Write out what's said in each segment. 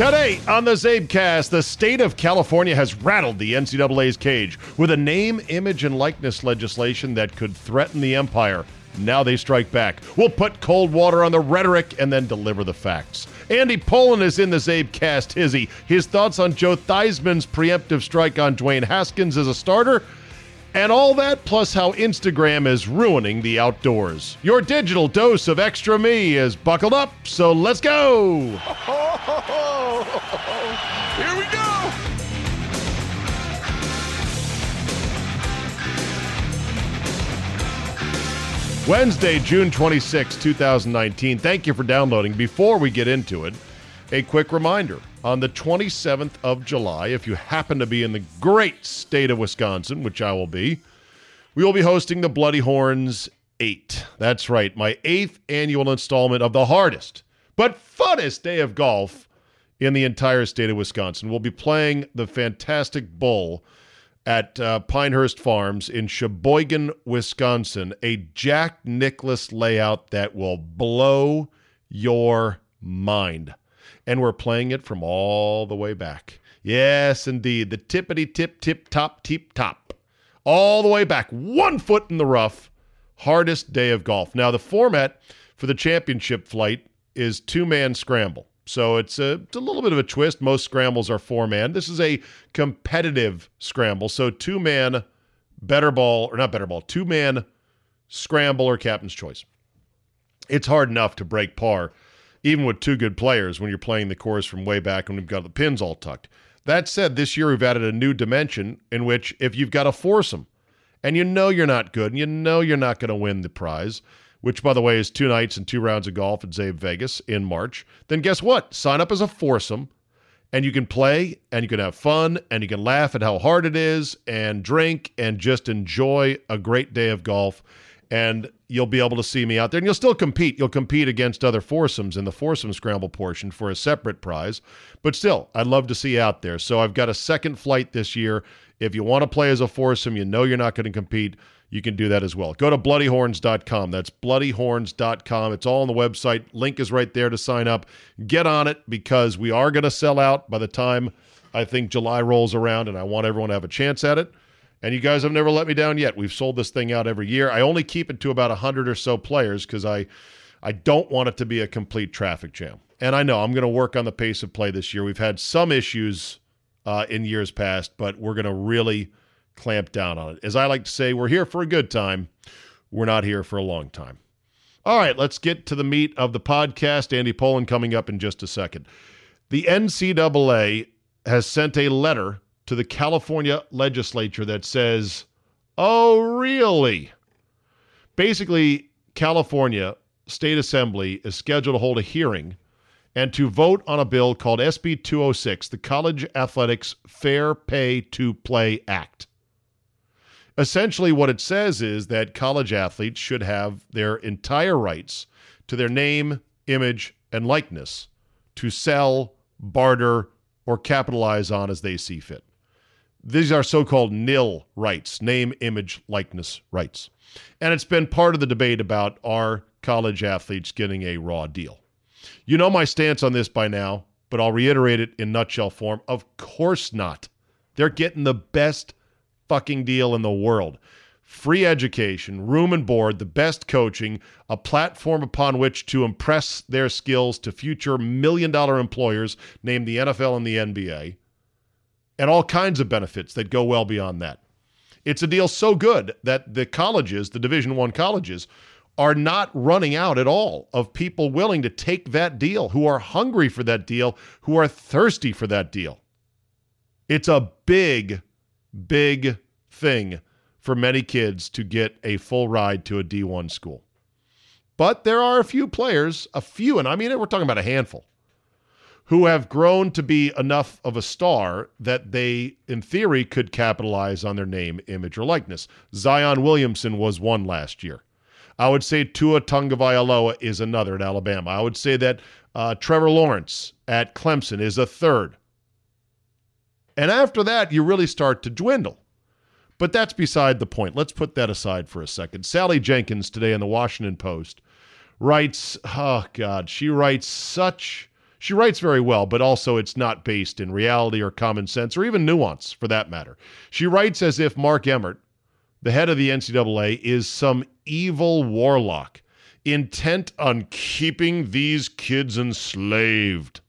Today on the Czabecast, the state of California has rattled the NCAA's cage with a name, image, and likeness legislation that could threaten the empire. Now they strike back. We'll put cold water on the rhetoric and then deliver the facts. Andy Pollin is in the Czabecast Hizzy. His thoughts on Joe Theismann's preemptive strike on Dwayne Haskins as a starter and all that, plus how Instagram is ruining the outdoors. Your digital dose of extra me is buckled up, so let's go! Here we go! Wednesday, June 26, 2019. Thank you for downloading. Before we get into it, a quick reminder. On the 27th of July, if you happen to be in the great state of Wisconsin, which I will be, we will be hosting the Bloody Horns 8. That's right, my eighth annual installment of the hardest but funnest day of golf in the entire state of Wisconsin. We'll be playing the fantastic bull at uh, Pinehurst Farms in Sheboygan, Wisconsin, a Jack Nicklaus layout that will blow your mind. And we're playing it from all the way back. Yes, indeed. The tippity tip, tip, top, tip, top. All the way back. One foot in the rough. Hardest day of golf. Now, the format for the championship flight is two man scramble. So it's a, it's a little bit of a twist. Most scrambles are four man. This is a competitive scramble. So two man better ball, or not better ball, two man scramble or captain's choice. It's hard enough to break par, even with two good players, when you're playing the course from way back when we've got the pins all tucked. That said, this year we've added a new dimension in which if you've got a foursome and you know you're not good and you know you're not going to win the prize, which, by the way, is two nights and two rounds of golf at Czabe Vegas in March, then guess what? Sign up as a foursome and you can play and you can have fun and you can laugh at how hard it is and drink and just enjoy a great day of golf. And you'll be able to see me out there and you'll still compete. You'll compete against other foursomes in the foursome scramble portion for a separate prize. But still, I'd love to see you out there. So I've got a second flight this year. If you want to play as a foursome, you know you're not going to compete you can do that as well. Go to bloodyhorns.com. That's bloodyhorns.com. It's all on the website. Link is right there to sign up. Get on it because we are going to sell out by the time I think July rolls around, and I want everyone to have a chance at it. And you guys have never let me down yet. We've sold this thing out every year. I only keep it to about 100 or so players because I, I don't want it to be a complete traffic jam. And I know I'm going to work on the pace of play this year. We've had some issues uh, in years past, but we're going to really clamp down on it. As I like to say, we're here for a good time. We're not here for a long time. All right, let's get to the meat of the podcast. Andy Pollin coming up in just a second. The NCAA has sent a letter to the California legislature that says, Oh, really? Basically, California State Assembly is scheduled to hold a hearing and to vote on a bill called SB 206, the College Athletics Fair Pay to Play Act. Essentially, what it says is that college athletes should have their entire rights to their name, image, and likeness to sell, barter, or capitalize on as they see fit. These are so called nil rights, name, image, likeness rights. And it's been part of the debate about are college athletes getting a raw deal. You know my stance on this by now, but I'll reiterate it in nutshell form. Of course not. They're getting the best fucking deal in the world. free education, room and board, the best coaching, a platform upon which to impress their skills to future million dollar employers named the NFL and the NBA, and all kinds of benefits that go well beyond that. It's a deal so good that the colleges, the Division 1 colleges, are not running out at all of people willing to take that deal, who are hungry for that deal, who are thirsty for that deal. It's a big, big thing for many kids to get a full ride to a D1 school. But there are a few players, a few, and I mean, we're talking about a handful, who have grown to be enough of a star that they, in theory, could capitalize on their name, image, or likeness. Zion Williamson was one last year. I would say Tua Tagovailoa is another at Alabama. I would say that uh, Trevor Lawrence at Clemson is a third. And after that, you really start to dwindle. But that's beside the point. Let's put that aside for a second. Sally Jenkins today in the Washington Post writes, oh God, she writes such, she writes very well, but also it's not based in reality or common sense or even nuance for that matter. She writes as if Mark Emmert, the head of the NCAA, is some evil warlock intent on keeping these kids enslaved.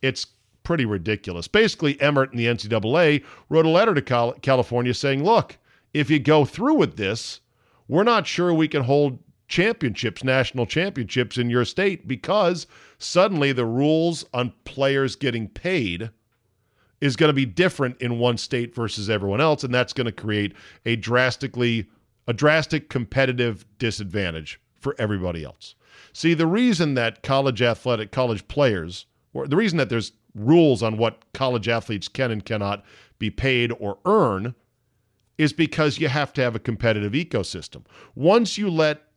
It's pretty ridiculous. Basically, Emmert and the NCAA wrote a letter to California saying, look, if you go through with this, we're not sure we can hold championships, national championships in your state because suddenly the rules on players getting paid is going to be different in one state versus everyone else and that's going to create a drastically a drastic competitive disadvantage for everybody else. See, the reason that college athletic college players or the reason that there's rules on what college athletes can and cannot be paid or earn is because you have to have a competitive ecosystem. Once you let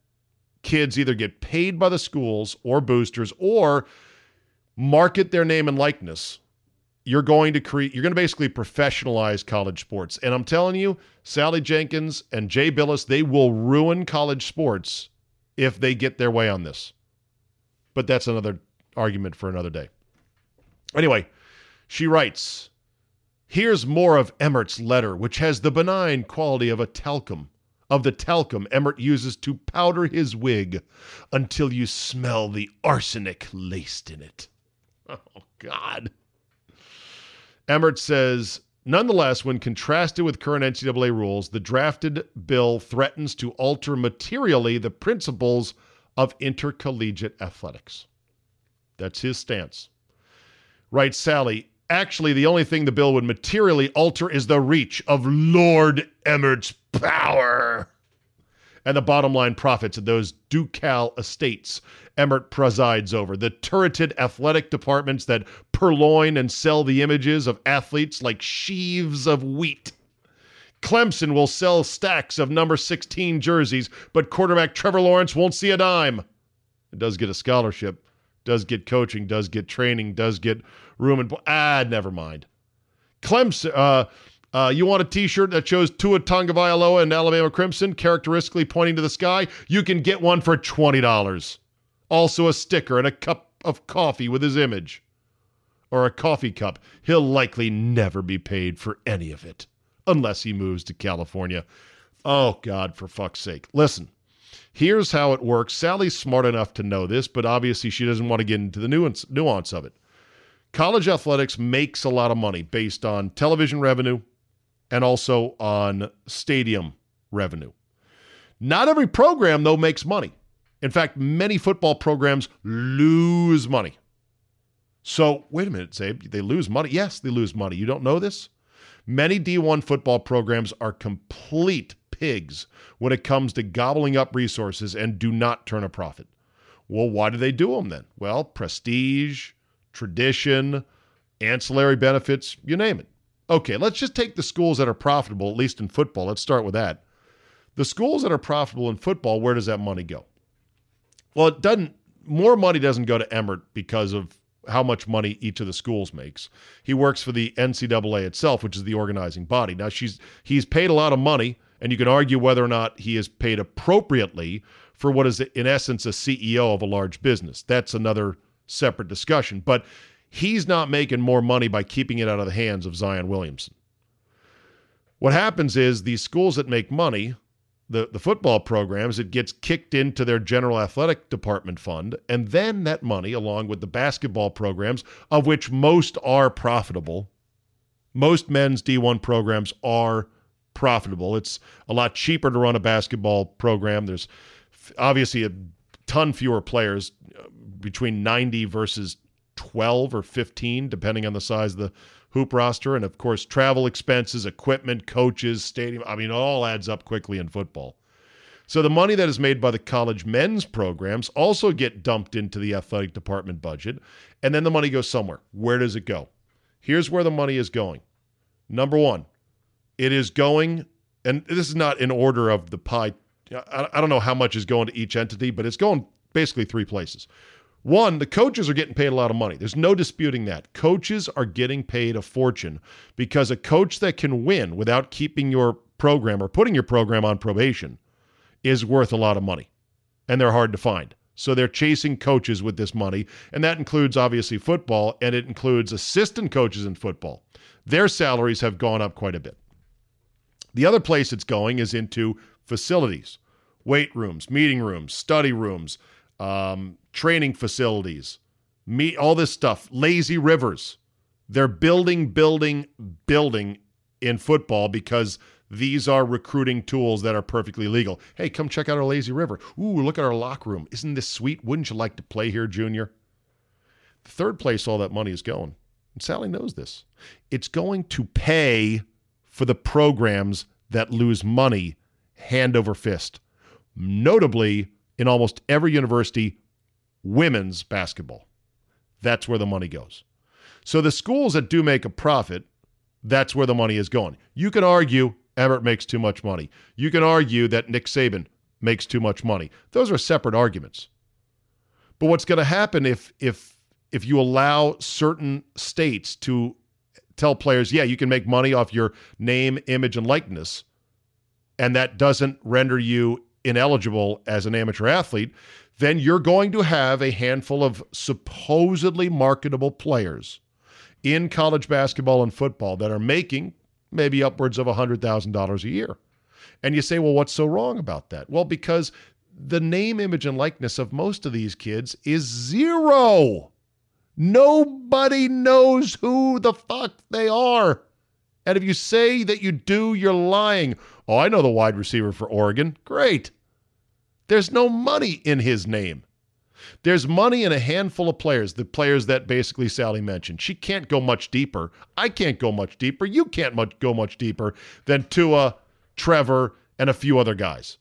kids either get paid by the schools or boosters or market their name and likeness, you're going to create you're going to basically professionalize college sports. And I'm telling you, Sally Jenkins and Jay Bilas they will ruin college sports if they get their way on this. But that's another argument for another day. Anyway, she writes Here's more of Emmert's letter, which has the benign quality of a talcum, of the talcum Emmert uses to powder his wig until you smell the arsenic laced in it. Oh, God. Emmert says, Nonetheless, when contrasted with current NCAA rules, the drafted bill threatens to alter materially the principles of intercollegiate athletics. That's his stance. Writes Sally, actually, the only thing the bill would materially alter is the reach of Lord Emmert's power and the bottom line profits of those ducal estates Emmert presides over, the turreted athletic departments that purloin and sell the images of athletes like sheaves of wheat. Clemson will sell stacks of number 16 jerseys, but quarterback Trevor Lawrence won't see a dime. It does get a scholarship, does get coaching, does get training, does get room and ah, never mind. Clemson, uh, uh, you want a T-shirt that shows Tua Tagovailoa and Alabama Crimson, characteristically pointing to the sky? You can get one for twenty dollars. Also, a sticker and a cup of coffee with his image, or a coffee cup. He'll likely never be paid for any of it, unless he moves to California. Oh God, for fuck's sake! Listen, here's how it works. Sally's smart enough to know this, but obviously she doesn't want to get into the nuance nuance of it. College athletics makes a lot of money based on television revenue and also on stadium revenue. Not every program, though, makes money. In fact, many football programs lose money. So, wait a minute, Czabe. They lose money? Yes, they lose money. You don't know this? Many D1 football programs are complete pigs when it comes to gobbling up resources and do not turn a profit. Well, why do they do them then? Well, prestige, tradition, ancillary benefits, you name it. Okay, let's just take the schools that are profitable, at least in football. Let's start with that. The schools that are profitable in football, where does that money go? Well, it doesn't, more money doesn't go to Emmert because of how much money each of the schools makes. He works for the NCAA itself, which is the organizing body. Now, she's he's paid a lot of money, and you can argue whether or not he is paid appropriately for what is, in essence, a CEO of a large business. That's another separate discussion. But he's not making more money by keeping it out of the hands of Zion Williamson. What happens is these schools that make money the, the football programs, it gets kicked into their general athletic department fund. And then that money, along with the basketball programs, of which most are profitable, most men's D1 programs are profitable. It's a lot cheaper to run a basketball program. There's obviously a ton fewer players, uh, between 90 versus 12 or 15, depending on the size of the hoop roster. And of course, travel expenses, equipment, coaches, stadium. I mean, it all adds up quickly in football. So the money that is made by the college men's programs also get dumped into the athletic department budget, and then the money goes somewhere. Where does it go? Here's where the money is going. Number one, it is going, and this is not in order of the pie. I don't know how much is going to each entity, but it's going basically three places. One, the coaches are getting paid a lot of money. There's no disputing that. Coaches are getting paid a fortune because a coach that can win without keeping your program or putting your program on probation is worth a lot of money. And they're hard to find. So they're chasing coaches with this money. And that includes obviously football and it includes assistant coaches in football. Their salaries have gone up quite a bit. The other place it's going is into facilities, weight rooms, meeting rooms, study rooms, um, training facilities, meet all this stuff, lazy rivers. They're building, building, building in football because these are recruiting tools that are perfectly legal. Hey, come check out our lazy river. Ooh, look at our locker room. Isn't this sweet? Wouldn't you like to play here, Junior? The third place all that money is going, and Sally knows this, it's going to pay for the programs that lose money hand over fist. Notably, in almost every university, women's basketball. That's where the money goes. So the schools that do make a profit, that's where the money is going. You can argue Emmert makes too much money. You can argue that Nick Saban makes too much money. Those are separate arguments. But what's going to happen if if if you allow certain states to tell players, yeah, you can make money off your name, image, and likeness, and that doesn't render you ineligible as an amateur athlete, then you're going to have a handful of supposedly marketable players in college basketball and football that are making maybe upwards of $100,000 a year. And you say, well, what's so wrong about that? Well, because the name, image, and likeness of most of these kids is zero. Nobody knows who the fuck they are. And if you say that you do, you're lying. Oh, I know the wide receiver for Oregon. Great. There's no money in his name. There's money in a handful of players, the players that basically Sally mentioned. She can't go much deeper. I can't go much deeper. You can't much, go much deeper than Tua, Trevor, and a few other guys.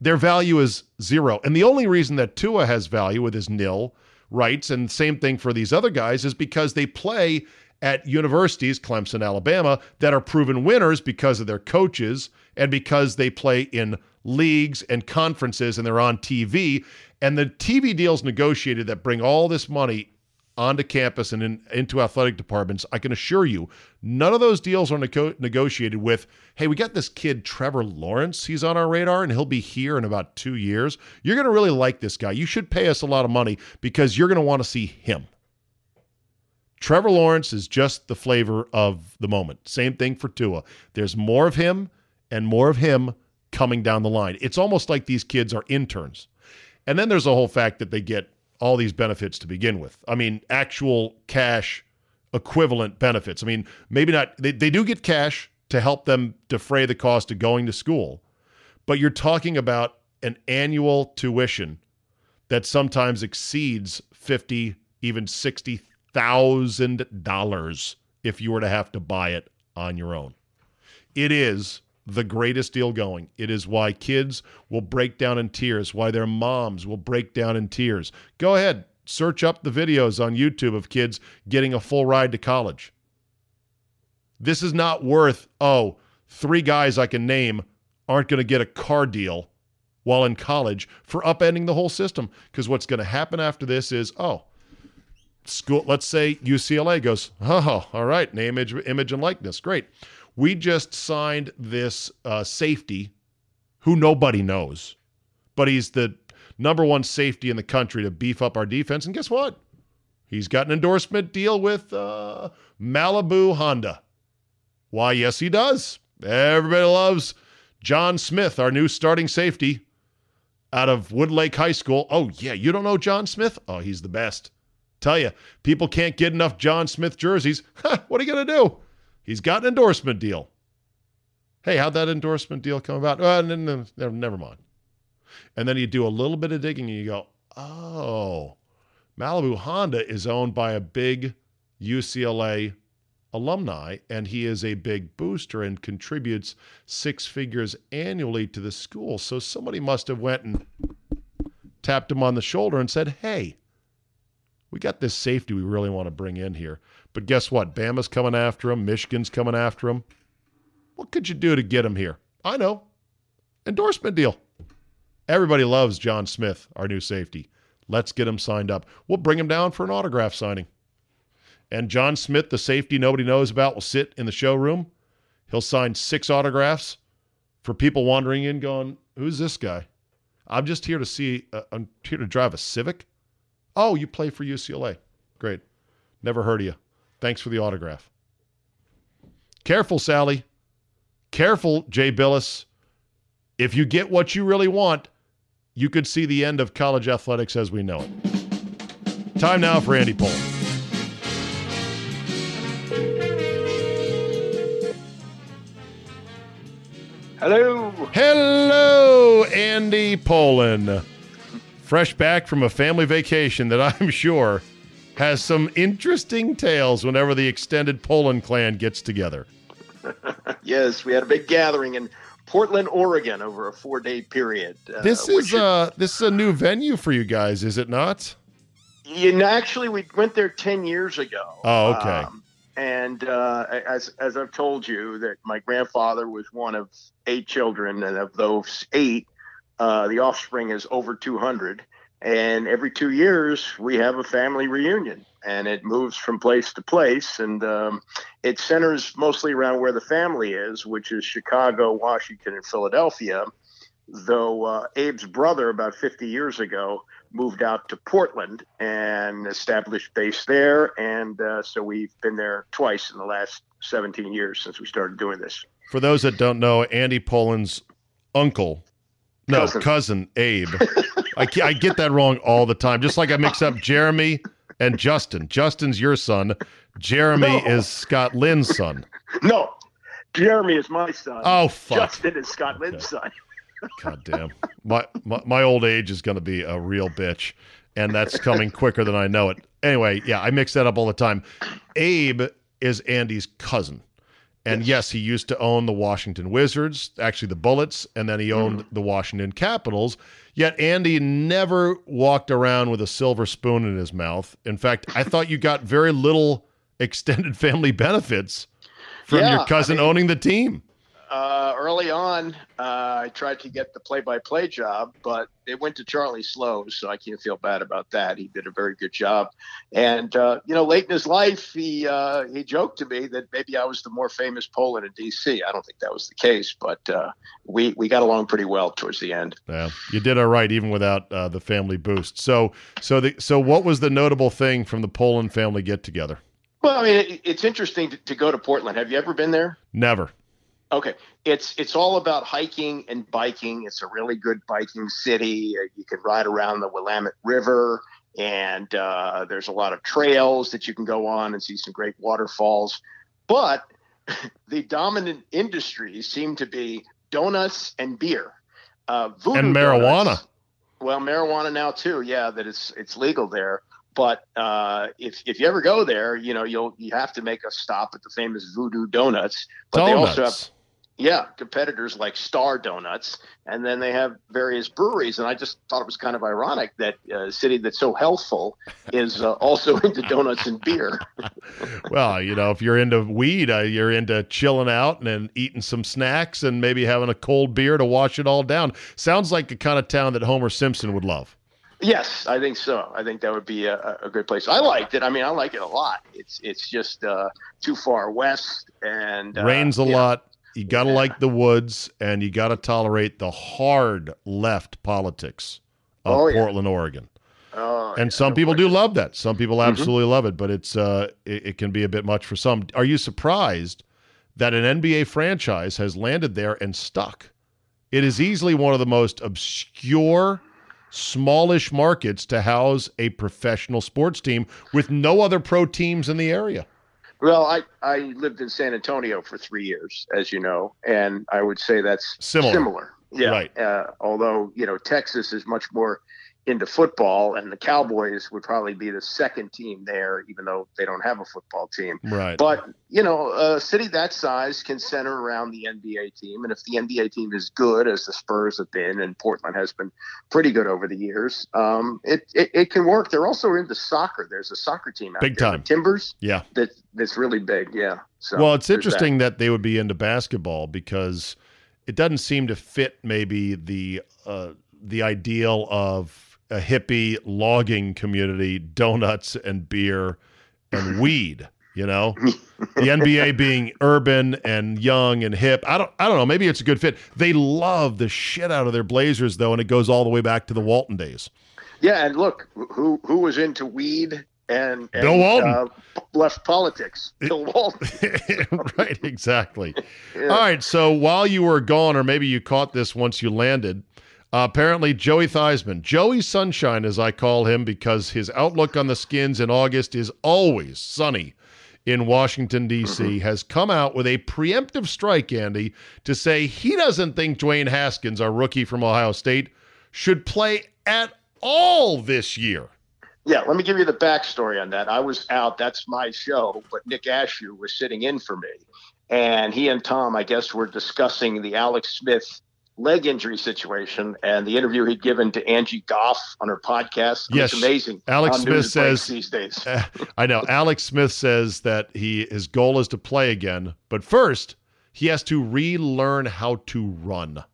Their value is zero. And the only reason that Tua has value with his nil rights, and same thing for these other guys, is because they play at universities, Clemson, Alabama, that are proven winners because of their coaches and because they play in leagues and conferences and they're on TV. And the TV deals negotiated that bring all this money onto campus and in, into athletic departments, I can assure you, none of those deals are nego- negotiated with, hey, we got this kid, Trevor Lawrence. He's on our radar and he'll be here in about two years. You're going to really like this guy. You should pay us a lot of money because you're going to want to see him. Trevor Lawrence is just the flavor of the moment. Same thing for Tua. There's more of him and more of him coming down the line. It's almost like these kids are interns. And then there's the whole fact that they get all these benefits to begin with. I mean, actual cash equivalent benefits. I mean, maybe not, they, they do get cash to help them defray the cost of going to school, but you're talking about an annual tuition that sometimes exceeds 50, even $60,000 if you were to have to buy it on your own. It is the greatest deal going. It is why kids will break down in tears, why their moms will break down in tears. Go ahead, search up the videos on YouTube of kids getting a full ride to college. This is not worth, oh, three guys I can name aren't going to get a car deal while in college for upending the whole system. Because what's going to happen after this is, oh, school, let's say UCLA goes, oh, all right, name, image, image and likeness. Great. We just signed this uh, safety who nobody knows, but he's the number one safety in the country to beef up our defense. And guess what? He's got an endorsement deal with uh, Malibu Honda. Why, yes, he does. Everybody loves John Smith, our new starting safety out of Woodlake High School. Oh, yeah, you don't know John Smith? Oh, he's the best. Tell you, people can't get enough John Smith jerseys. what are you going to do? He's got an endorsement deal. Hey, how'd that endorsement deal come about? Uh, no, never mind. And then you do a little bit of digging and you go, oh, Malibu Honda is owned by a big UCLA alumni, and he is a big booster and contributes six figures annually to the school. So somebody must have went and tapped him on the shoulder and said, "Hey, we got this safety we really want to bring in here." But guess what? Bama's coming after him. Michigan's coming after him. What could you do to get him here? I know. Endorsement deal. Everybody loves John Smith, our new safety. Let's get him signed up. We'll bring him down for an autograph signing. And John Smith, the safety nobody knows about, will sit in the showroom. He'll sign six autographs for people wandering in, going, Who's this guy? I'm just here to see, uh, I'm here to drive a Civic. Oh, you play for UCLA. Great. Never heard of you. Thanks for the autograph. Careful, Sally. Careful, Jay Bilas. If you get what you really want, you could see the end of college athletics as we know it. Time now for Andy Pollin. Hello. Hello, Andy Pollin. Fresh back from a family vacation that I'm sure has some interesting tales whenever the extended Pollin clan gets together. yes, we had a big gathering in Portland, Oregon, over a four-day period. Uh, this is which, uh, this is a new venue for you guys, is it not? You know, actually, we went there ten years ago. Oh, okay. Um, and uh, as as I've told you, that my grandfather was one of eight children, and of those eight, uh, the offspring is over two hundred. And every two years, we have a family reunion, and it moves from place to place, and um, it centers mostly around where the family is, which is Chicago, Washington, and Philadelphia. Though uh, Abe's brother, about 50 years ago, moved out to Portland and established base there. And uh, so we've been there twice in the last 17 years since we started doing this. For those that don't know, Andy Pollin's uncle, no, cousin, cousin Abe. I, I get that wrong all the time. Just like I mix up Jeremy and Justin. Justin's your son. Jeremy no. is Scott Lynn's son. No, Jeremy is my son. Oh, fuck. Justin is Scott Lynn's son. God damn. My, my, my old age is going to be a real bitch, and that's coming quicker than I know it. Anyway, yeah, I mix that up all the time. Abe is Andy's cousin. And yes. yes, he used to own the Washington Wizards, actually the Bullets, and then he owned mm. the Washington Capitals. Yet Andy never walked around with a silver spoon in his mouth. In fact, I thought you got very little extended family benefits from yeah, your cousin I mean, owning the team uh, early on, uh, I tried to get the play-by-play job, but it went to Charlie Slowes, so I can't feel bad about that. He did a very good job, and uh, you know, late in his life, he uh, he joked to me that maybe I was the more famous Pollin in D.C. I don't think that was the case, but uh, we we got along pretty well towards the end. Yeah, you did all right even without uh, the family boost. So so the so what was the notable thing from the Pollin family get together? Well, I mean, it, it's interesting to, to go to Portland. Have you ever been there? Never. Okay, it's it's all about hiking and biking. It's a really good biking city. Uh, you can ride around the Willamette River, and uh, there's a lot of trails that you can go on and see some great waterfalls. But the dominant industries seem to be donuts and beer, uh, and marijuana. Donuts, well, marijuana now too. Yeah, that it's it's legal there. But uh, if if you ever go there, you know you'll you have to make a stop at the famous Voodoo Donuts. But donuts. they also have yeah, competitors like Star Donuts, and then they have various breweries. And I just thought it was kind of ironic that a city that's so healthful is uh, also into donuts and beer. well, you know, if you're into weed, uh, you're into chilling out and then eating some snacks and maybe having a cold beer to wash it all down. Sounds like the kind of town that Homer Simpson would love. Yes, I think so. I think that would be a, a good place. I liked it. I mean, I like it a lot. It's it's just uh, too far west and uh, rains a lot you got to yeah. like the woods and you got to tolerate the hard left politics of oh, yeah. Portland, Oregon. Oh, and yeah, some people do love that. Some people mm-hmm. absolutely mm-hmm. love it, but it's uh, it, it, can be a bit much for some. Are you surprised that an NBA franchise has landed there and stuck? It is easily one of the most obscure, smallish markets to house a professional sports team with no other pro teams in the area. Well, I, I lived in San Antonio for three years, as you know, and I would say that's Similar. Similar. Yeah. Right. Uh, although, you know, Texas is much more into football, and the Cowboys would probably be the second team there, even though they don't have a football team. Right. But you know, a city that size can center around the NBA team, and if the NBA team is good, as the Spurs have been, and Portland has been pretty good over the years, um, it, it it can work. They're also into soccer. There's a soccer team out Big there, time. the Timbers. yeah. That that's really big. Yeah. So Well, it's there's that. interesting that. they would be into basketball because it doesn't seem to fit maybe the uh, the ideal of a hippie logging community, donuts and beer and weed. You know, the NBA being urban and young and hip. I don't. I don't know. Maybe it's a good fit. They love the shit out of their Blazers though, and it goes all the way back to the Walton days. Yeah, and look, who who was into weed and, and Bill Walton. uh, left politics? Bill Walton. right, exactly. All right, so while you were gone, or maybe you caught this once you landed, uh, apparently Joey Theismann, Joey Sunshine, as I call him, because his outlook on the skins in August is always sunny in Washington, D.C., has come out with a preemptive strike, Andy, to say he doesn't think Dwayne Haskins, our rookie from Ohio State, should play at all this year. Yeah, let me give you the backstory on that. I was out. That's my show, but Nick Ashooh was sitting in for me, and he and Tom, I guess, were discussing the Alex Smith leg injury situation and the interview he'd given to Angie Goff on her podcast. Yes, it's amazing. Alex Smith says- these days. I know. Alex Smith says that he his goal is to play again, but first he has to relearn how to run.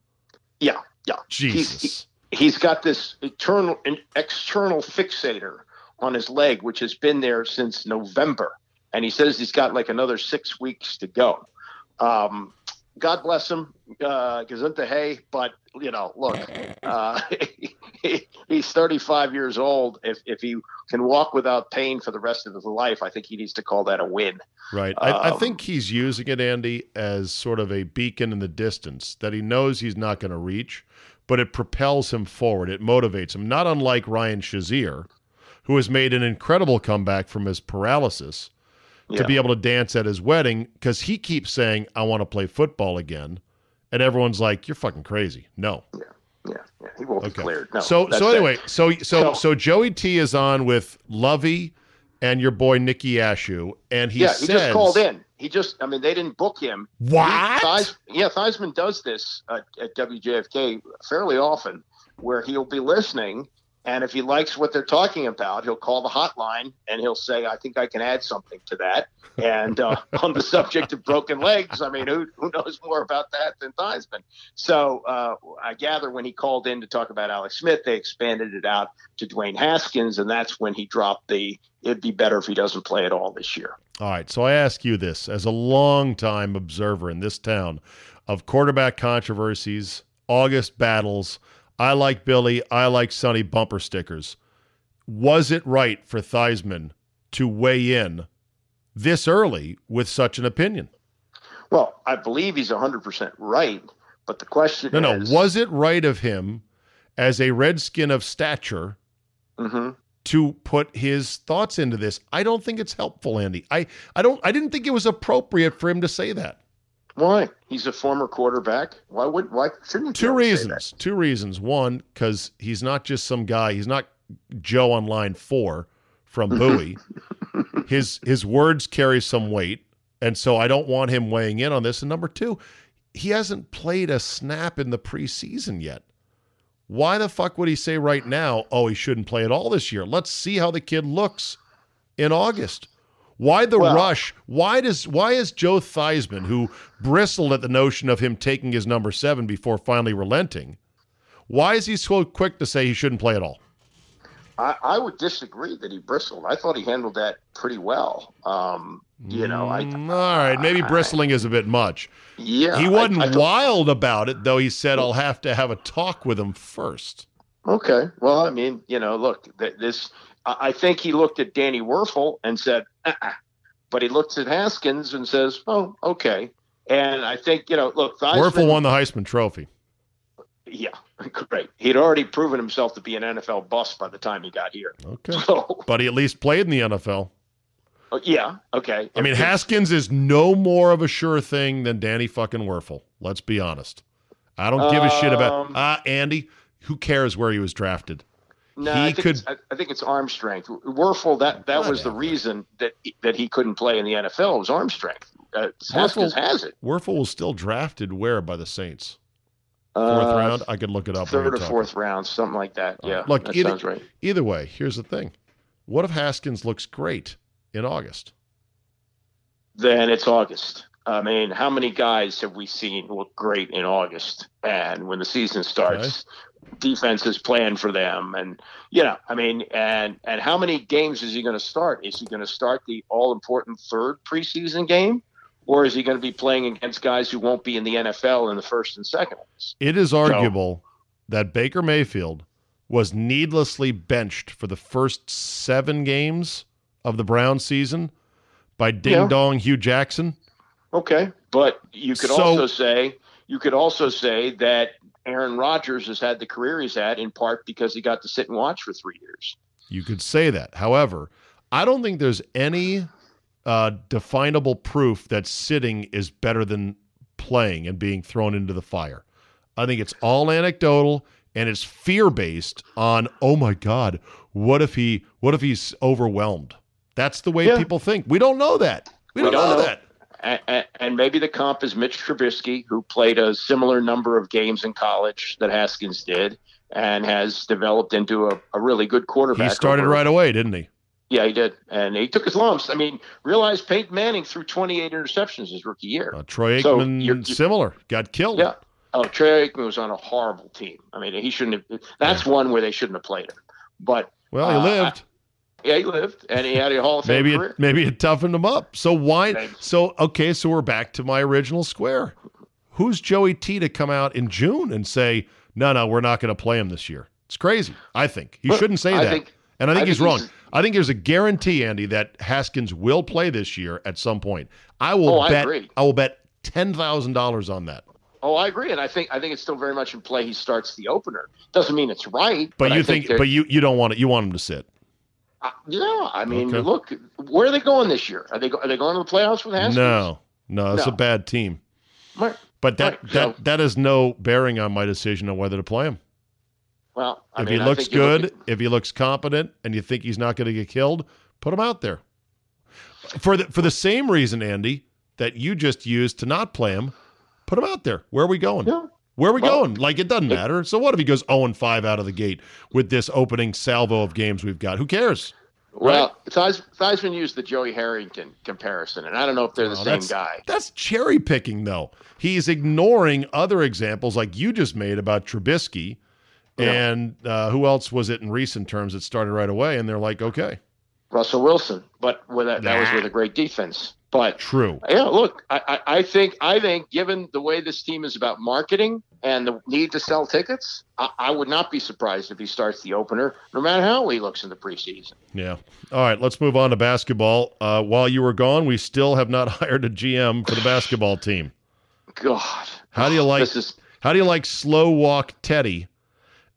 Yeah, yeah. He's- Jesus. he's got this eternal external fixator on his leg which has been there since november and he says he's got like another six weeks to go um, god bless him uh gesundheit hey but you know look uh, he, he's 35 years old if, if he can walk without pain for the rest of his life i think he needs to call that a win Right. I, I Um, think he's using it, Andy, as sort of a beacon in the distance that he knows he's not going to reach, but it propels him forward. It motivates him. Not unlike Ryan Shazier, who has made an incredible comeback from his paralysis to be able to dance at his wedding because he keeps saying, I want to play football again. And everyone's like, You're fucking crazy. No. yeah, yeah he won't Okay. be cleared no so so anyway, so so So- so Joey T is on with Lovey and your boy Nicky Ashooh, and he yeah, says he just called in. He just, I mean, they didn't book him. What? He, Theis, yeah, Theismann does this at WJFK fairly often, where he'll be listening, and if he likes what they're talking about, he'll call the hotline and he'll say, "I think I can add something to that." And uh, on the subject of broken legs, I mean, who who knows more about that than Theismann? So uh, I gather when he called in to talk about Alex Smith, they expanded it out to Dwayne Haskins, and that's when he dropped the. It'd be better if he doesn't play at all this year. All right. So I ask you this as a longtime observer in this town of quarterback controversies, August battles. I like Billy. I like Sonny bumper stickers. Was it right for Theismann to weigh in this early with such an opinion? Well, I believe he's 100% right, but the question is. No, no. Was it right of him as a redskin of stature Mhm. to put his thoughts into this? I don't think it's helpful, Andy. I, I don't I didn't think it was appropriate for him to say that. Why? He's a former quarterback. Why would why shouldn't he Two be able to say reasons. Two reasons. One, because he's not just some guy. He's not Joe on line four from Bowie. his his words carry some weight, and so I don't want him weighing in on this. And number two, he hasn't played a snap in the preseason yet. Why the fuck would he say right now, oh, he shouldn't play at all this year? Let's see how the kid looks in August. Why the Well- rush? Why does why is Joe Theismann, who bristled at the notion of him taking his number seven before finally relenting, why is he so quick to say he shouldn't play at all? I, I would disagree that he bristled. I thought he handled that pretty well. Um, you know, I Mm, all right, maybe bristling is a bit much. yeah, he wasn't I wild about it, though. He said, "I'll have to have a talk with him first. Okay. Well, I mean, you know, look, th- this. I I think he looked at Danny Wuerffel and said, uh-uh. but he looks at Haskins and says, "Oh, okay." And I think you know, look, Theismann, Wuerffel won the Heisman Trophy. Yeah, great. He'd already proven himself to be an NFL bust by the time he got here. Okay. So, But he at least played in the NFL. uh, yeah, okay. I mean, Haskins is no more of a sure thing than Danny fucking Wuerffel. Let's be honest. I don't give a shit about Um, ah Andy. Who cares where he was drafted? No, He I think could- It's, I, I think it's arm strength. Wuerffel, that that was the reason that that he couldn't play in the NFL was arm strength. Uh, Haskins has it. Wuerffel was still drafted where by the Saints? Fourth Uh, round. I could look it up. third or talking. fourth round, something like that. Yeah, Look, that either- sounds right. Either way, here's the thing. What if Haskins looks great in August? Then it's August. I mean, how many guys have we seen look great in August? And when the season starts, defense is playing for them. And you know, I mean, and and how many games is he going to start? Is he going to start the all important third preseason game, or is he going to be playing against guys who won't be in the NFL in the first and second ones? It is arguable that Baker Mayfield was needlessly benched for the first seven games of the Brown season by Ding Yeah. Dong Hue Jackson. Okay, but you could So- also say you could also say that Aaron Rodgers has had the career he's had in part because he got to sit and watch for three years. You could say that. However, I don't think there's any uh, definable proof that sitting is better than playing and being thrown into the fire. I think it's all anecdotal and it's fear based on oh my god, what if he what if he's overwhelmed? That's the way Yeah. people think. We don't know that. We, don't, know, that. And, and maybe the comp is Mitch Trubisky, who played a similar number of games in college that Haskins did, and has developed into a, a really good quarterback. He started over- right away, didn't he? Yeah, he did, and he took his lumps. I mean, realize Peyton Manning threw 28 interceptions his rookie year. Uh, Troy So Aikman, you're- similar, got killed. Yeah. Oh, Troy Aikman was on a horrible team. I mean, he shouldn't have. That's one where they shouldn't have played him. But Well, he Uh, lived. Yeah, he lived, and he had a Hall of Fame maybe career. it, maybe it toughened him up. So why? So okay, so we're back to my original square. Who's Joey T to come out in June and say, no, no, we're not going to play him this year? It's crazy. I think he shouldn't say I that, think- and I think I he's think wrong. he's- I think there's a guarantee, Andy, that Haskins will play this year at some point. I will Oh, I bet. agree. I will bet ten thousand dollars on that. Oh, I agree, and I think I think it's still very much in play. He starts the opener. Doesn't mean it's right, But, I you think, but you you don't want it. You want him to sit. Uh, yeah, I mean, Okay. look, where are they going this year? Are they go, are they going to the playoffs with Haskins? No, no, it's a bad team. Right. But that Right, that so- that has no bearing on my decision on whether to play him. Well, I if mean, he looks think you look good, if he looks competent, and you think he's not going to get killed, put him out there. For the for the same reason, Andy, that you just used to not play him, put him out there. Where are we going? Yeah. Where are we Well, going? Like it doesn't matter. So what if he goes 0 and 5 out of the gate with this opening salvo of games we've got? Who cares? Well, Theis, Theismann used the Joey Harrington comparison, and I don't know if they're the Oh, same guy. That's cherry picking, though. He's ignoring other examples like you just made about Trubisky. Yeah. And uh, who else was it in recent terms that started right away? And they're like, okay, Russell Wilson, but with a, that was with a great defense. But true. yeah, look, I, I, I think I think given the way this team is about marketing and the need to sell tickets, I, I would not be surprised if he starts the opener, no matter how he looks in the preseason. Yeah. All right, let's move on to basketball. Uh, while you were gone, we still have not hired a GM for the basketball team. God, How do you like this? Is How do you like slow walk Teddy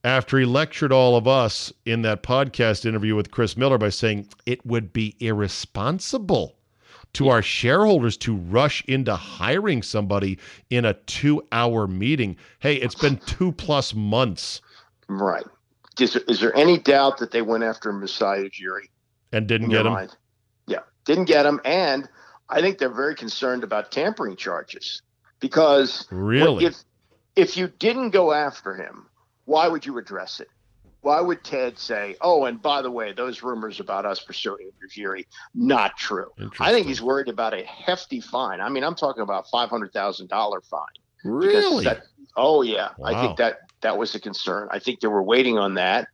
after he lectured all of us in that podcast interview with Chris Miller by saying it would be irresponsible to our shareholders to rush into hiring somebody in a two hour meeting? Hey, it's been two plus months right. Is, is there any doubt that they went after Masai Ujiri? and didn't get him. mind? Yeah, didn't get him, and I think they're very concerned about tampering charges because Really? if if you didn't go after him, why would you address it? Why would Ted say, "Oh, and by the way, those rumors about us pursuing Ujiri not true"? I think he's worried about a hefty fine. I mean, I'm talking about five hundred thousand dollar fine. Really? that- oh yeah, wow. I think that that was a concern. I think they were waiting on that,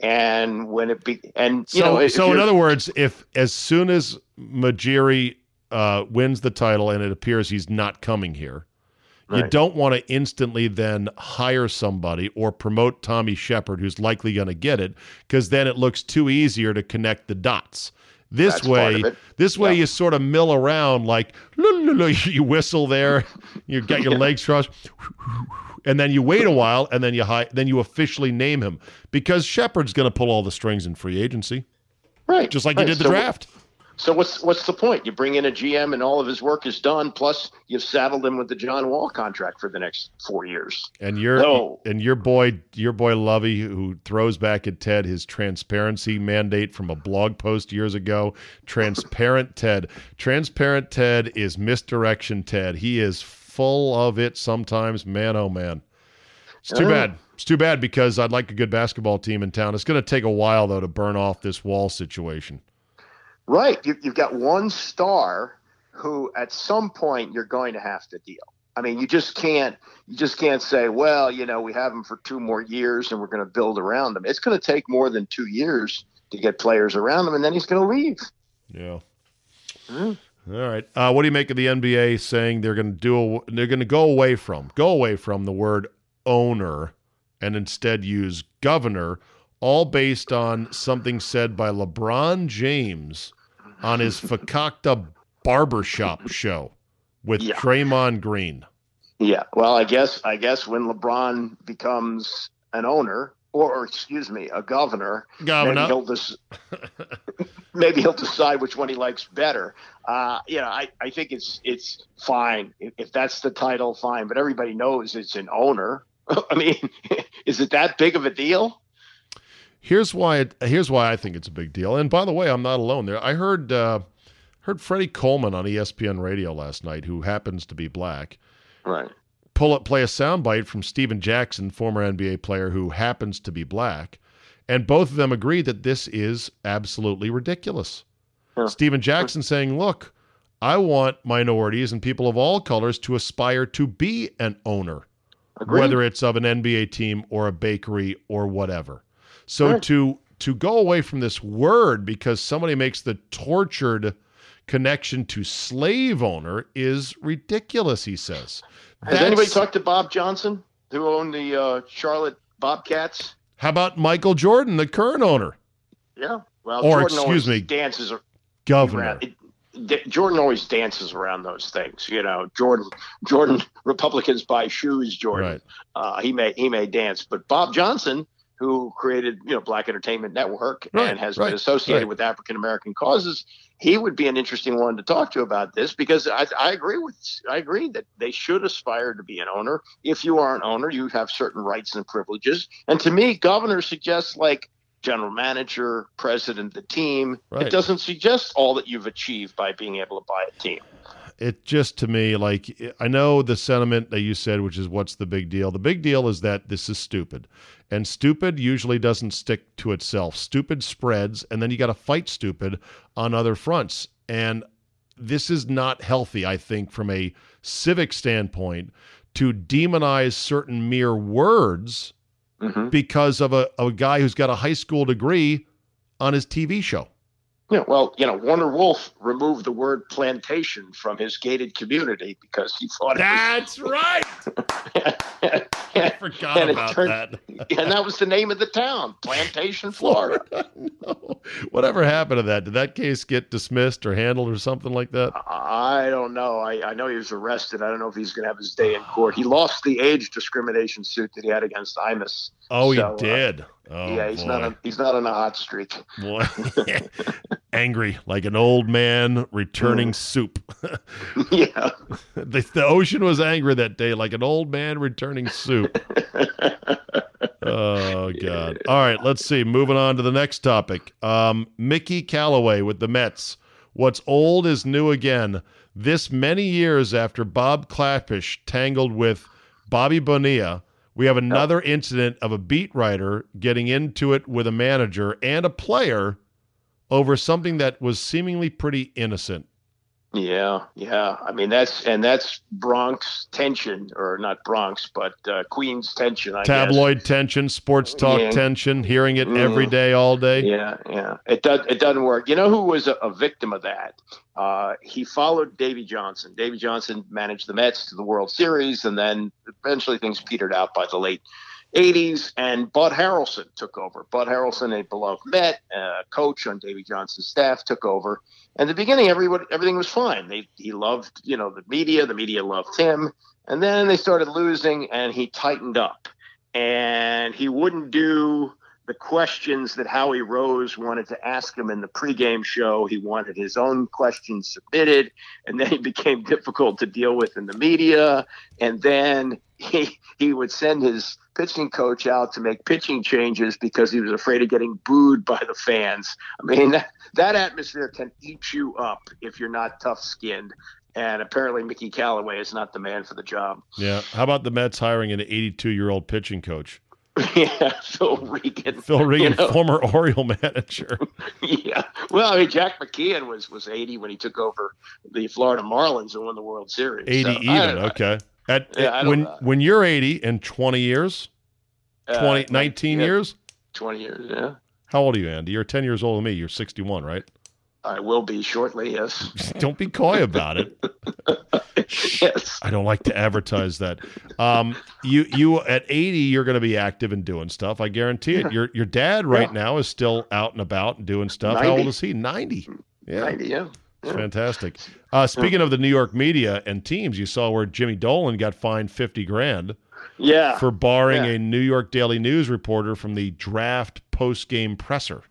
and when it be and you so, know, so in other words, if as soon as Majiri uh, wins the title and it appears he's not coming here, you Right. don't want to instantly then hire somebody or promote Tommy Sheppard, who's likely going to get it, because then it looks too easier to connect the dots. This That's way, this way Yeah. you sort of mill around like you whistle there, you get your legs crossed, and then you wait a while, and then you hi- then you officially name him because Sheppard's going to pull all the strings in free agency, Right. just like right. you did the So- draft. So what's what's the point? You bring in a GM and all of his work is done. Plus, you've saddled him with the John Wall contract for the next four years. And your No. and your boy your boy Lovey who throws back at Ted his transparency mandate from a blog post years ago. Transparent Ted. Transparent Ted is misdirection Ted. He is full of it sometimes. Man oh man. It's too Oh. bad. It's too bad because I'd like a good basketball team in town. It's going to take a while though to burn off this wall situation. Right. You, you've got one star who, at some point, you're going to have to deal. I mean, you just can't. You just can't say, well, you know, we have him for two more years and we're going to build around him. It's going to take more than two years to get players around him, and then he's going to leave. Yeah. Hmm. All right. Uh, what do you make of the NBA saying they're going to do? They're going to go away from go away from the word owner and instead use governor, all based on something said by LeBron James on his Fakakta barbershop show with Yeah. Draymond Green. Yeah. Well, I guess I guess when LeBron becomes an owner, or, or excuse me, a governor, maybe Governor. he'll just maybe he'll decide which one he likes better. Uh, you know, I, I think it's it's fine if, if that's the title, fine. But everybody knows it's an owner. I mean, is it that big of a deal? Here's why. It, here's why I think it's a big deal. And by the way, I'm not alone there. I heard uh, heard Freddie Coleman on ESPN Radio last night, who happens to be black, Right. pull up play a soundbite from Stephen Jackson, former NBA player who happens to be black, and both of them agree that this is absolutely ridiculous. Huh. Stephen Jackson saying, "Look, I want minorities and people of all colors to aspire to be an owner." Agreed. whether it's of an NBA team or a bakery or whatever. So to to go away from this word because somebody makes the tortured connection to slave owner is ridiculous, he says. Has anybody talked to Bob Johnson, who owned the uh, Charlotte Bobcats? How about Michael Jordan, the current owner? Yeah. Well, Or, Jordan excuse me, dances Governor. around. It, Jordan always dances around those things, you know. Jordan, Jordan, Republicans buy shoes. Jordan, Right. uh, he may he may dance, but Bob Johnson, who created you know Black Entertainment Network Right, and has right, been associated right. with African American causes, he would be an interesting one to talk to about this because I, I agree with I agree that they should aspire to be an owner. If you are an owner, you have certain rights and privileges, and to me, governor suggests like general manager, president the team. It doesn't suggest all that you've achieved by being able to buy a team. It just to me like I know the sentiment that you said, which is what's the big deal. The big deal is that this is stupid, and stupid usually doesn't stick to itself. Stupid spreads, and then you got to fight stupid on other fronts. And this is not healthy, I think, from a civic standpoint, to demonize certain mere words Mm-hmm. because of a, of a guy who's got a high school degree on his TV show. Yeah, well, you know, Warner Wolf removed the word plantation from his gated community because he thought That's right. was. I forgot And about turned- that. and that was the name of the town, Plantation, Florida. no. Whatever happened to that? Did that case get dismissed or handled or something like that? I don't know. I, I know he was arrested. I don't know if he's going to have his day in court. He lost the age discrimination suit that he had against Imus. Oh, he So, uh, did. Oh, yeah, he's boy. not a, he's not on a hot streak. boy. Angry like an old man returning Mm. soup. yeah. the, the ocean was angry that day like an old man returning soup. Oh God! All right, let's see. Moving on to the next topic. Um, Mickey Callaway with the Mets. What's old is new again. This many years after Bob Klapisch tangled with Bobby Bonilla, we have oh. another incident of a beat writer getting into it with a manager and a player over something that was seemingly pretty innocent. Yeah, yeah. I mean, that's and that's Bronx tension, or not Bronx, but uh, Queens tension. I Tabloid tension, sports talk Yeah. tension, hearing it every Mm. day, all day. Yeah, yeah. It does. It doesn't work. You know who was a, a victim of that? Uh, he followed Davey Johnson. Davey Johnson managed the Mets to the World Series, and then eventually things petered out by the late 80s, and Bud Harrelson took over. Bud Harrelson, a beloved Met, uh, coach on Davey Johnson's staff, took over. And the beginning, everybody, everything was fine. They, he loved, you know, the media. The media loved him. And then they started losing, and he tightened up. And he wouldn't do the questions that Howie Rose wanted to ask him in the pregame show. He wanted his own questions submitted, and then he became difficult to deal with in the media. And then he he would send his pitching coach out to make pitching changes because he was afraid of getting booed by the fans. I mean, that, that atmosphere can eat you up if you're not tough skinned. And apparently, Mickey Callaway is not the man for the job. Yeah. How about the Mets hiring an 82 year old pitching coach? yeah, Phil Regan. Phil Regan, you know? former Oriole manager. yeah. Well, I mean, Jack McKeon was was 80 when he took over the Florida Marlins and won the World Series. 80 so, even. Okay. At, yeah, at when when you're 80 in 20 years, 20 uh, 19 yeah, years? 20 years, yeah. How old are you, Andy? You're 10 years older than me. You're 61, right? I will be shortly, yes. Don't be coy about it. yes. I don't like to advertise that. Um, you you at 80, you're going to be active and doing stuff. I guarantee it. Your your dad right yeah. now is still out and about and doing stuff. 90. How old is he? 90. Yeah. 90, yeah. Yeah. Fantastic. Uh, speaking of the New York media and teams, you saw where Jimmy Dolan got fined 50 grand. Yeah. For barring a New York Daily News reporter from the draft post game presser.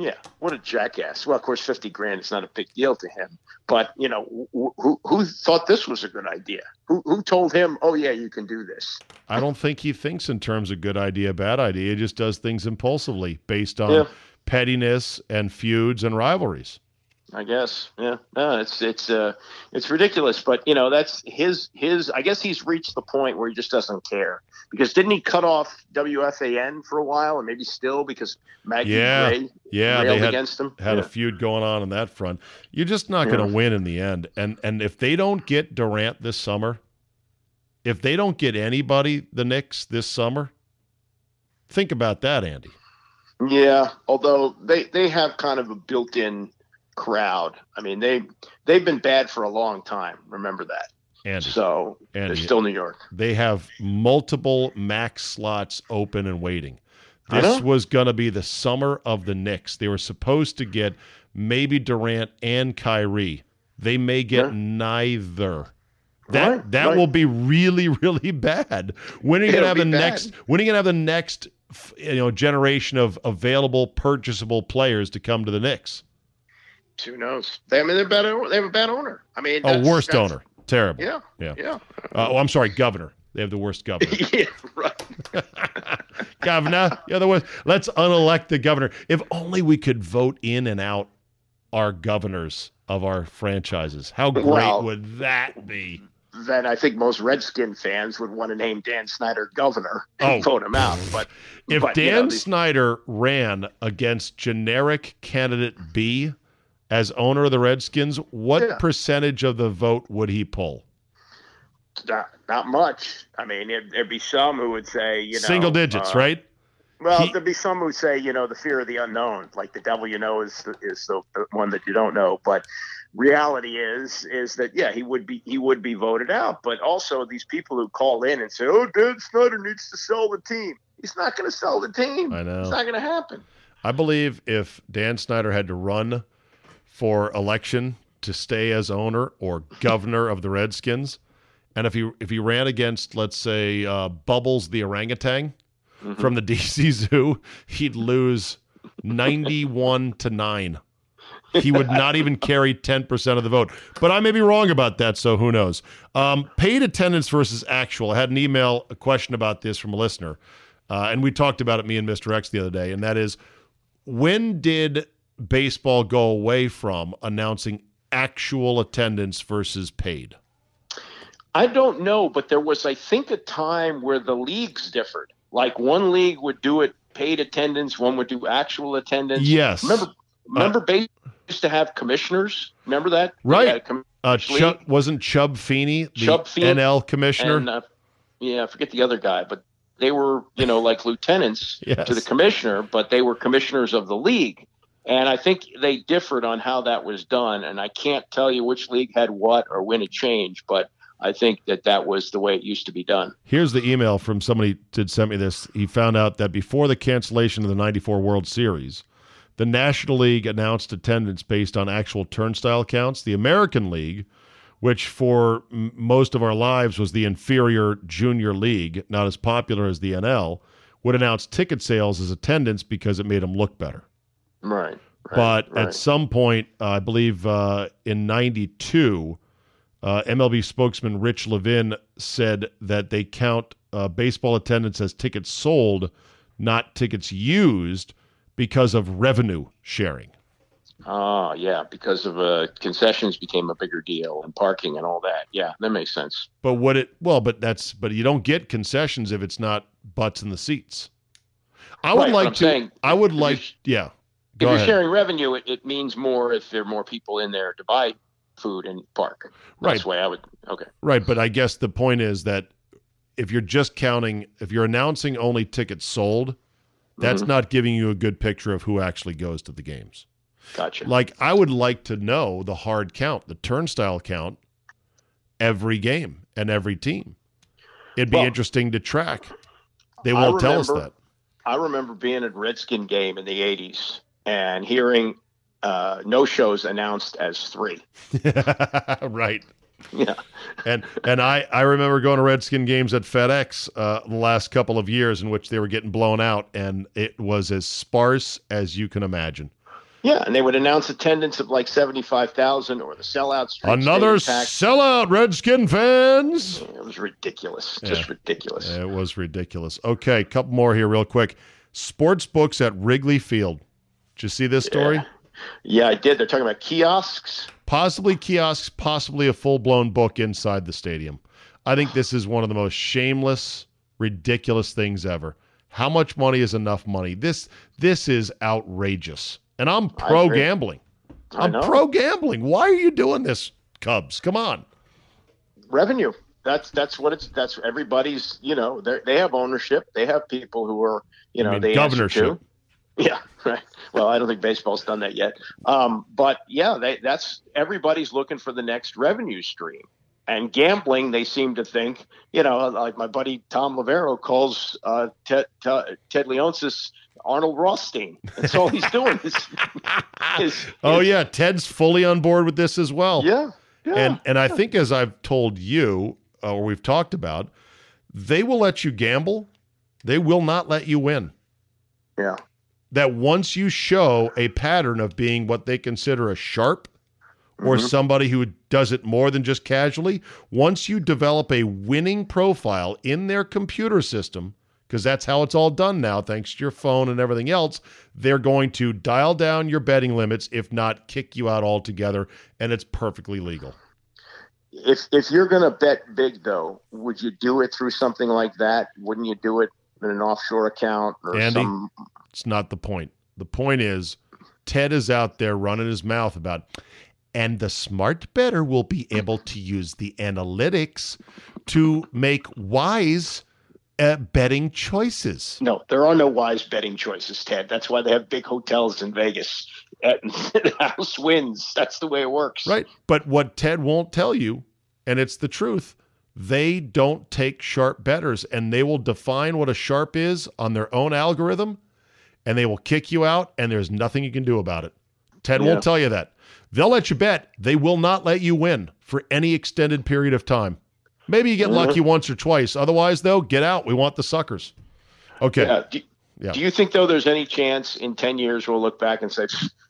Yeah, what a jackass. Well, of course, 50 grand is not a big deal to him. But, you know, who, who thought this was a good idea? Who, who told him, oh, yeah, you can do this? I don't think he thinks in terms of good idea, bad idea. He just does things impulsively based on yeah. pettiness and feuds and rivalries. I guess. Yeah. No, it's it's uh it's ridiculous, but you know, that's his his I guess he's reached the point where he just doesn't care. Because didn't he cut off WFAN for a while and maybe still because Maggie yeah. Gray yeah, they had, against him? Had yeah. a feud going on in that front. You're just not going to win in the end. And and if they don't get Durant this summer, if they don't get anybody the Knicks this summer, think about that, Andy. Yeah, although they they have kind of a built-in crowd. I mean, they they've been bad for a long time. Remember that. And so Andy, they're still New York. They have multiple max slots open and waiting. This was going to be the summer of the Knicks. They were supposed to get maybe Durant and Kyrie. They may get yeah. neither. That right, that right. will be really really bad. When are you going to have the bad. next? When are you going to have the next? You know, generation of available purchasable players to come to the Knicks. Who knows? They, I mean, they're bad. They have a bad owner. I mean, a worst owner. Terrible. Yeah. Yeah. Yeah. Uh, oh, I'm sorry, governor. They have the worst governor. yeah, right. governor, you're the worst. Let's unelect the governor. If only we could vote in and out our governors of our franchises. How great well, would that be? Then I think most Redskin fans would want to name Dan Snyder governor and oh. vote him out. But if but, Dan you know, Snyder ran against generic candidate B, as owner of the Redskins, what yeah. percentage of the vote would he pull? Not, not much. I mean, it, there'd be some who would say, you know, single digits, uh, right? Well, he, there'd be some who say, you know, the fear of the unknown, like the devil you know is is the one that you don't know. But reality is is that yeah, he would be he would be voted out. But also these people who call in and say, oh, Dan Snyder needs to sell the team. He's not going to sell the team. I know it's not going to happen. I believe if Dan Snyder had to run for election to stay as owner or governor of the Redskins, and if he if he ran against, let's say, uh, Bubbles the orangutan mm-hmm. from the DC Zoo, he'd lose ninety-one to nine. He would not even carry 10% of the vote. But I may be wrong about that, so who knows? Um, paid attendance versus actual. I had an email, a question about this from a listener, uh, and we talked about it, me and Mr. X, the other day, and that is when did baseball go away from announcing actual attendance versus paid? I don't know, but there was, I think, a time where the leagues differed. Like one league would do it paid attendance, one would do actual attendance. Yes. Remember, remember, uh, baseball used to have commissioners. Remember that? Right. Uh, wasn't Chub Feeney the Chub Feeney NL commissioner? And, uh, yeah, I forget the other guy, but they were, you know, like lieutenants yes. to the commissioner, but they were commissioners of the league. And I think they differed on how that was done. And I can't tell you which league had what or when it changed. But I think that that was the way it used to be done. Here's the email from somebody did send me this. He found out that before the cancellation of the 94 World Series, the National League announced attendance based on actual turnstile counts. The American League, which for m- most of our lives was the inferior junior league, not as popular as the NL, would announce ticket sales as attendance because it made them look better. Right. right but right. at some point, uh, I believe uh, in 92, uh, MLB spokesman Rich Levin said that they count uh, baseball attendance as tickets sold, not tickets used, because of revenue sharing. Ah, yeah, because of uh, concessions became a bigger deal and parking and all that. Yeah, that makes sense. But what it well, but that's but you don't get concessions if it's not butts in the seats. I would Right, like I'm to. saying, I would like. Yeah. If Go you're ahead. sharing revenue, it, it means more if there are more people in there to buy food and park. Right. That's way I would. Okay. Right, but I guess the point is that if you're just counting, if you're announcing only tickets sold, that's Mhm. not giving you a good picture of who actually goes to the games. Gotcha. Like I would like to know the hard count, the turnstile count every game and every team. It'd be Well, interesting to track. They won't tell us that. I remember being at a Redskin game in the 80s and hearing uh, no shows announced as three. right. Yeah. And and I, I remember going to Redskin games at FedEx uh, the last couple of years in which they were getting blown out, and it was as sparse as you can imagine. Yeah. And they would announce attendance of like 75,000 or the sellout street. Another sellout, Redskin fans. It was ridiculous. Just Yeah. ridiculous. It was ridiculous. Okay, couple more here, real quick. Sports books at Wrigley Field. Did you see this story? Yeah. Yeah, I did. They're talking about kiosks. Possibly kiosks, possibly a full blown book inside the stadium. I think this is one of the most shameless, ridiculous things ever. How much money is enough money? This this is outrageous. And I'm pro gambling. I I'm pro gambling. Why are you doing this, Cubs? Come on. revenue. That's that's what it's. That's everybody's. You know, they they have ownership. They have people who are. You know, mean they governorship. Yeah, right. Well, I don't think baseball's done that yet. Um, but yeah, they, that's everybody's looking for the next revenue stream. And gambling, they seem to think, you know, like my buddy Tom Lavero calls uh, Ted, Ted, Ted Leonsis Arnold Rothstein. That's all he's doing. Is, is, Oh yeah, Ted's fully on board with this as well. yeah, yeah. And and I think as I've told you uh, or we've talked about, they will let you gamble. They will not let you win. yeah. That once you show a pattern of being what they consider a sharp or Mhm. somebody who does it more than just casually, once you develop a winning profile in their computer system, because that's how it's all done now, thanks to your phone and everything else, they're going to dial down your betting limits, if not kick you out altogether, and it's perfectly legal. If if you're going to bet big though, would you do it through something like that? Wouldn't you do it in an offshore account or Andy? some? It's not the point. The point is, Ted is out there running his mouth about, and the smart better will be able to use the analytics to make wise uh, betting choices. No, there are no wise betting choices, Ted. That's why they have big hotels in Vegas. The house wins. That's the way it works. Right. But what Ted won't tell you, and it's the truth, they don't take sharp betters and they will define what a sharp is on their own algorithm and they will kick you out and there's nothing you can do about it. Ted Yeah. won't tell you that. They'll let you bet. They will not let you win for any extended period of time. Maybe you get Mhm. lucky once or twice. Otherwise, though, get out. We want the suckers. Okay. Yeah. Do, Yeah. do you think though there's any chance in ten years we'll look back and say,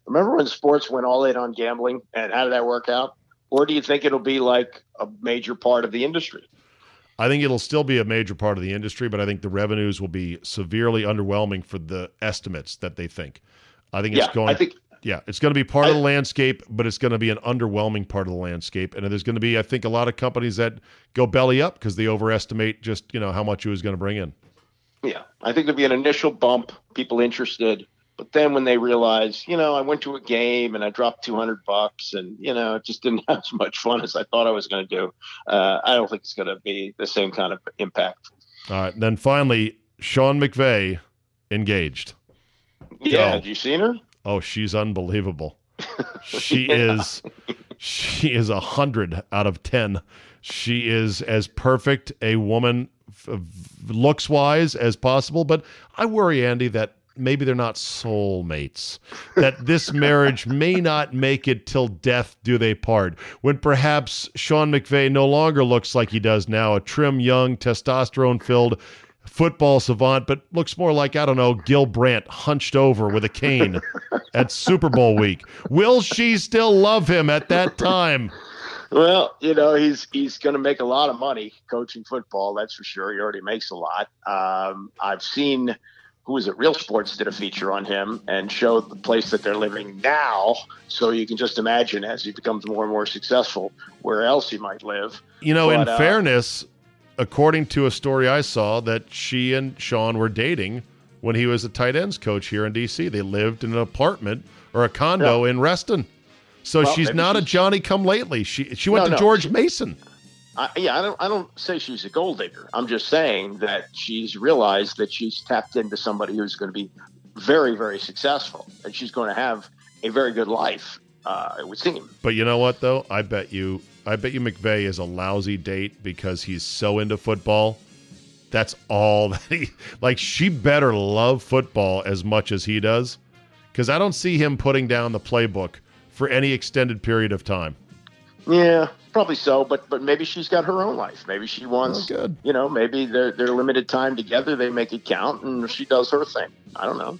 remember when sports went all in on gambling and how did that work out? Or do you think it'll be like a major part of the industry? I think it'll still be a major part of the industry, but I think the revenues will be severely underwhelming for the estimates that they think. I think it's yeah, going I think Yeah, it's going to be part of the landscape, but it's going to be an underwhelming part of the landscape. And there's going to be, I think, a lot of companies that go belly up because they overestimate just you know how much it was going to bring in. Yeah, I think there'll be an initial bump, people interested, but then when they realize, you know, I went to a game and I dropped two hundred bucks, and you know, it just didn't have as much fun as I thought I was going to do. Uh, I don't think it's going to be the same kind of impact. All right, and then finally, Sean McVay engaged. Yeah, have you seen her? Oh, she's unbelievable. She Yeah. is, she is a hundred out of ten She is as perfect a woman looks wise as possible, but I worry, Andy, that maybe they're not soulmates. That this marriage may not make it till death do they part. When perhaps Sean McVay no longer looks like he does now, a trim, young, testosterone filled football savant, but looks more like, I don't know, Gil Brandt hunched over with a cane at Super Bowl week. Will she still love him at that time? Well, you know, he's he's going to make a lot of money coaching football. That's for sure. He already makes a lot. Um, I've seen who is it? Real Sports did a feature on him and showed the place that they're living now. So you can just imagine as he becomes more and more successful, where else he might live. You know, but, in uh, fairness, according to a story I saw, that she and Sean were dating when he was a tight ends coach here in D.C. They lived in an apartment or a condo yeah. in Reston. So well, she's not she's, a Johnny come lately. She she went no, to no, George she, Mason. I, yeah, I don't I don't say she's a gold digger. I'm just saying that she's realized that she's tapped into somebody who's going to be very very successful and she's going to have a very good life. Uh, it would seem. But you know what though? I bet you I bet you McVay is a lousy date because he's so into football. That's all that he like. She better love football as much as he does, because I don't see him putting down the playbook for any extended period of time. Yeah, probably so. But but maybe she's got her own life. Maybe she wants. Oh. You know, maybe they're they're limited time together. They make it count, and she does her thing. I don't know.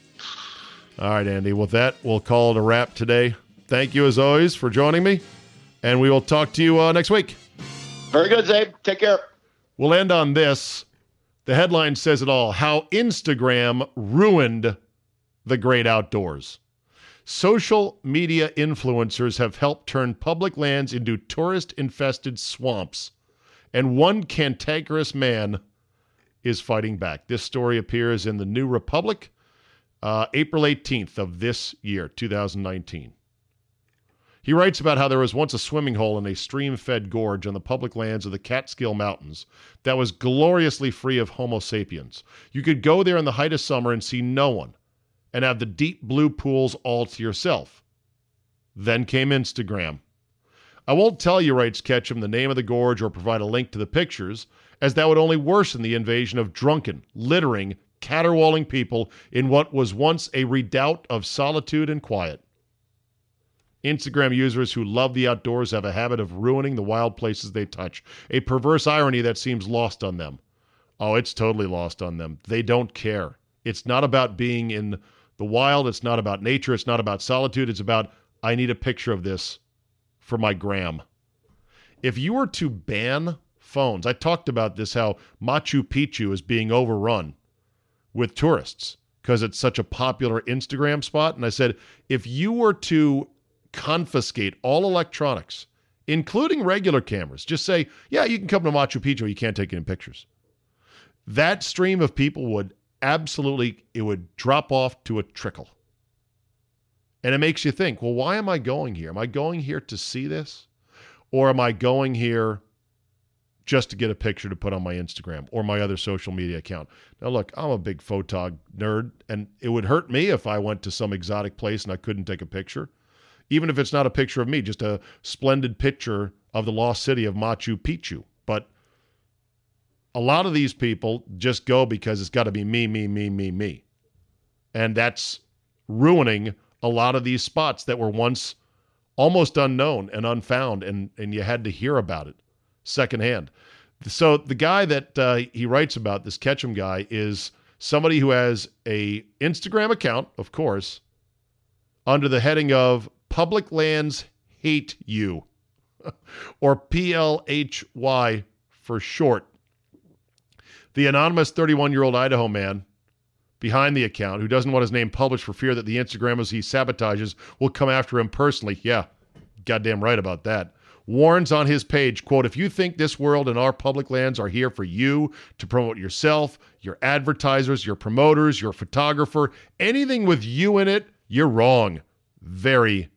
All right, Andy. With that, we'll call it a wrap today. Thank you as always for joining me, and we will talk to you uh, next week. Very good, Czabe. Take care. We'll end on this. The headline says it all: How Instagram ruined the great outdoors. Social media influencers have helped turn public lands into tourist infested swamps, and one cantankerous man is fighting back. This story appears in the New Republic, uh, April 18th of this year, 2019. He writes about how there was once a swimming hole in a stream fed gorge on the public lands of the Catskill Mountains that was gloriously free of Homo sapiens. You could go there in the height of summer and see no one and have the deep blue pools all to yourself. Then came Instagram. I won't tell you, writes Ketcham, the name of the gorge or provide a link to the pictures, as that would only worsen the invasion of drunken, littering, caterwauling people in what was once a redoubt of solitude and quiet. Instagram users who love the outdoors have a habit of ruining the wild places they touch, a perverse irony that seems lost on them. Oh, it's totally lost on them. They don't care. It's not about being in the wild. It's not about nature. It's not about solitude. It's about, I need a picture of this for my gram. If you were to ban phones, I talked about this how Machu Picchu is being overrun with tourists because it's such a popular Instagram spot. And I said, if you were to confiscate all electronics, including regular cameras, just say, yeah, you can come to Machu Picchu, you can't take any pictures. That stream of people would absolutely it would drop off to a trickle. And it makes you think, well, why am I going here? Am I going here to see this? Or am I going here just to get a picture to put on my Instagram or my other social media account? Now, look, I'm a big photog nerd, and it would hurt me if I went to some exotic place and I couldn't take a picture. Even if it's not a picture of me, just a splendid picture of the lost city of Machu Picchu. But a lot of these people just go because it's got to be me, me, me, me, me. And that's ruining a lot of these spots that were once almost unknown and unfound, and, and you had to hear about it secondhand. So the guy that uh, he writes about, this Ketcham guy, is somebody who has a Instagram account, of course, under the heading of Public Lands Hate You, or PLHY for short. The anonymous 31 year old Idaho man behind the account, who doesn't want his name published for fear that the Instagrammers he sabotages will come after him personally. Yeah, goddamn right about that. Warns on his page, quote, if you think this world and our public lands are here for you to promote yourself, your advertisers, your promoters, your photographer, anything with you in it, you're wrong. Very,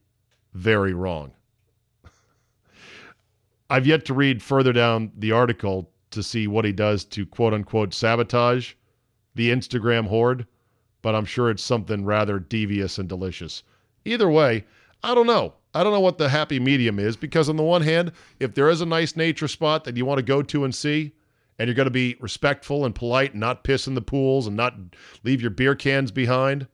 very wrong. I've yet to read further down the article to see what he does to quote unquote sabotage the Instagram horde, but I'm sure it's something rather devious and delicious. Either way, I don't know. I don't know what the happy medium is because, on the one hand, if there is a nice nature spot that you want to go to and see, and you're going to be respectful and polite and not piss in the pools and not leave your beer cans behind,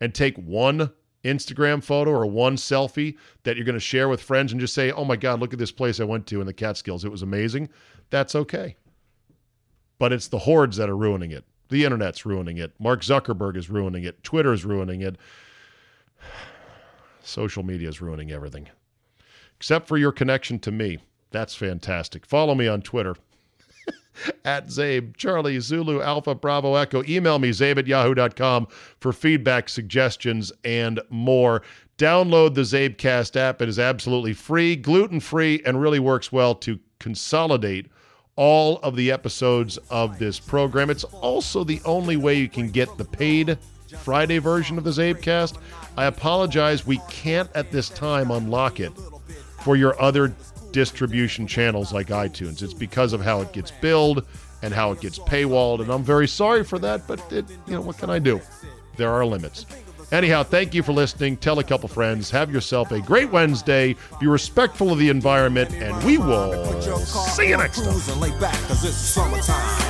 and take one Instagram photo or one selfie that you're going to share with friends and just say, oh my God, look at this place I went to in the Catskills. It was amazing. That's okay. But it's the hordes that are ruining it. The internet's ruining it. Mark Zuckerberg is ruining it. Twitter is ruining it. Social media is ruining everything. Except for your connection to me. That's fantastic. Follow me on Twitter at Czabe, Charlie, Zulu, Alpha, Bravo, Echo. Email me, czabe at yahoo.com for feedback, suggestions, and more. Download the Czabecast app. It is absolutely free, gluten free, and really works well to consolidate all of the episodes of this program. It's also the only way you can get the paid Friday version of the Czabecast. I apologize, we can't at this time unlock it for your other distribution channels like iTunes. It's because of how it gets billed and how it gets paywalled, and I'm very sorry for that. But it, you know, what can I do? There are limits. Anyhow, thank you for listening. Tell a couple friends. Have yourself a great Wednesday. Be respectful of the environment, and we will see you next time.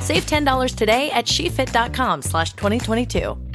Save $10 today at shefit.com slash 2022.